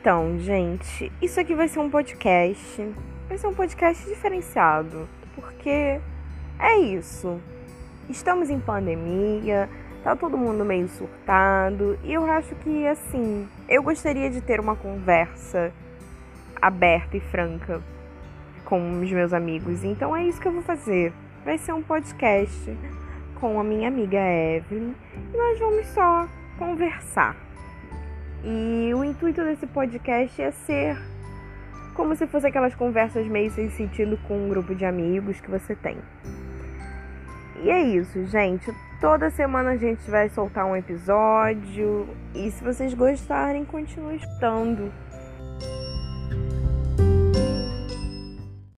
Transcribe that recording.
Então, gente, isso aqui vai ser um podcast. Vai ser um podcast diferenciado, porque é isso. Estamos em pandemia, tá todo mundo meio surtado, e eu acho que assim, eu gostaria de ter uma conversa aberta e franca com os meus amigos. Então é isso que eu vou fazer. Vai ser um podcast com a minha amiga Evelyn e nós vamos só conversar. E o intuito desse podcast é ser como se fosse aquelas conversas meio sem sentido com um grupo de amigos que você tem. E é isso, gente. Toda semana a gente vai soltar um episódio. E se vocês gostarem, continue escutando.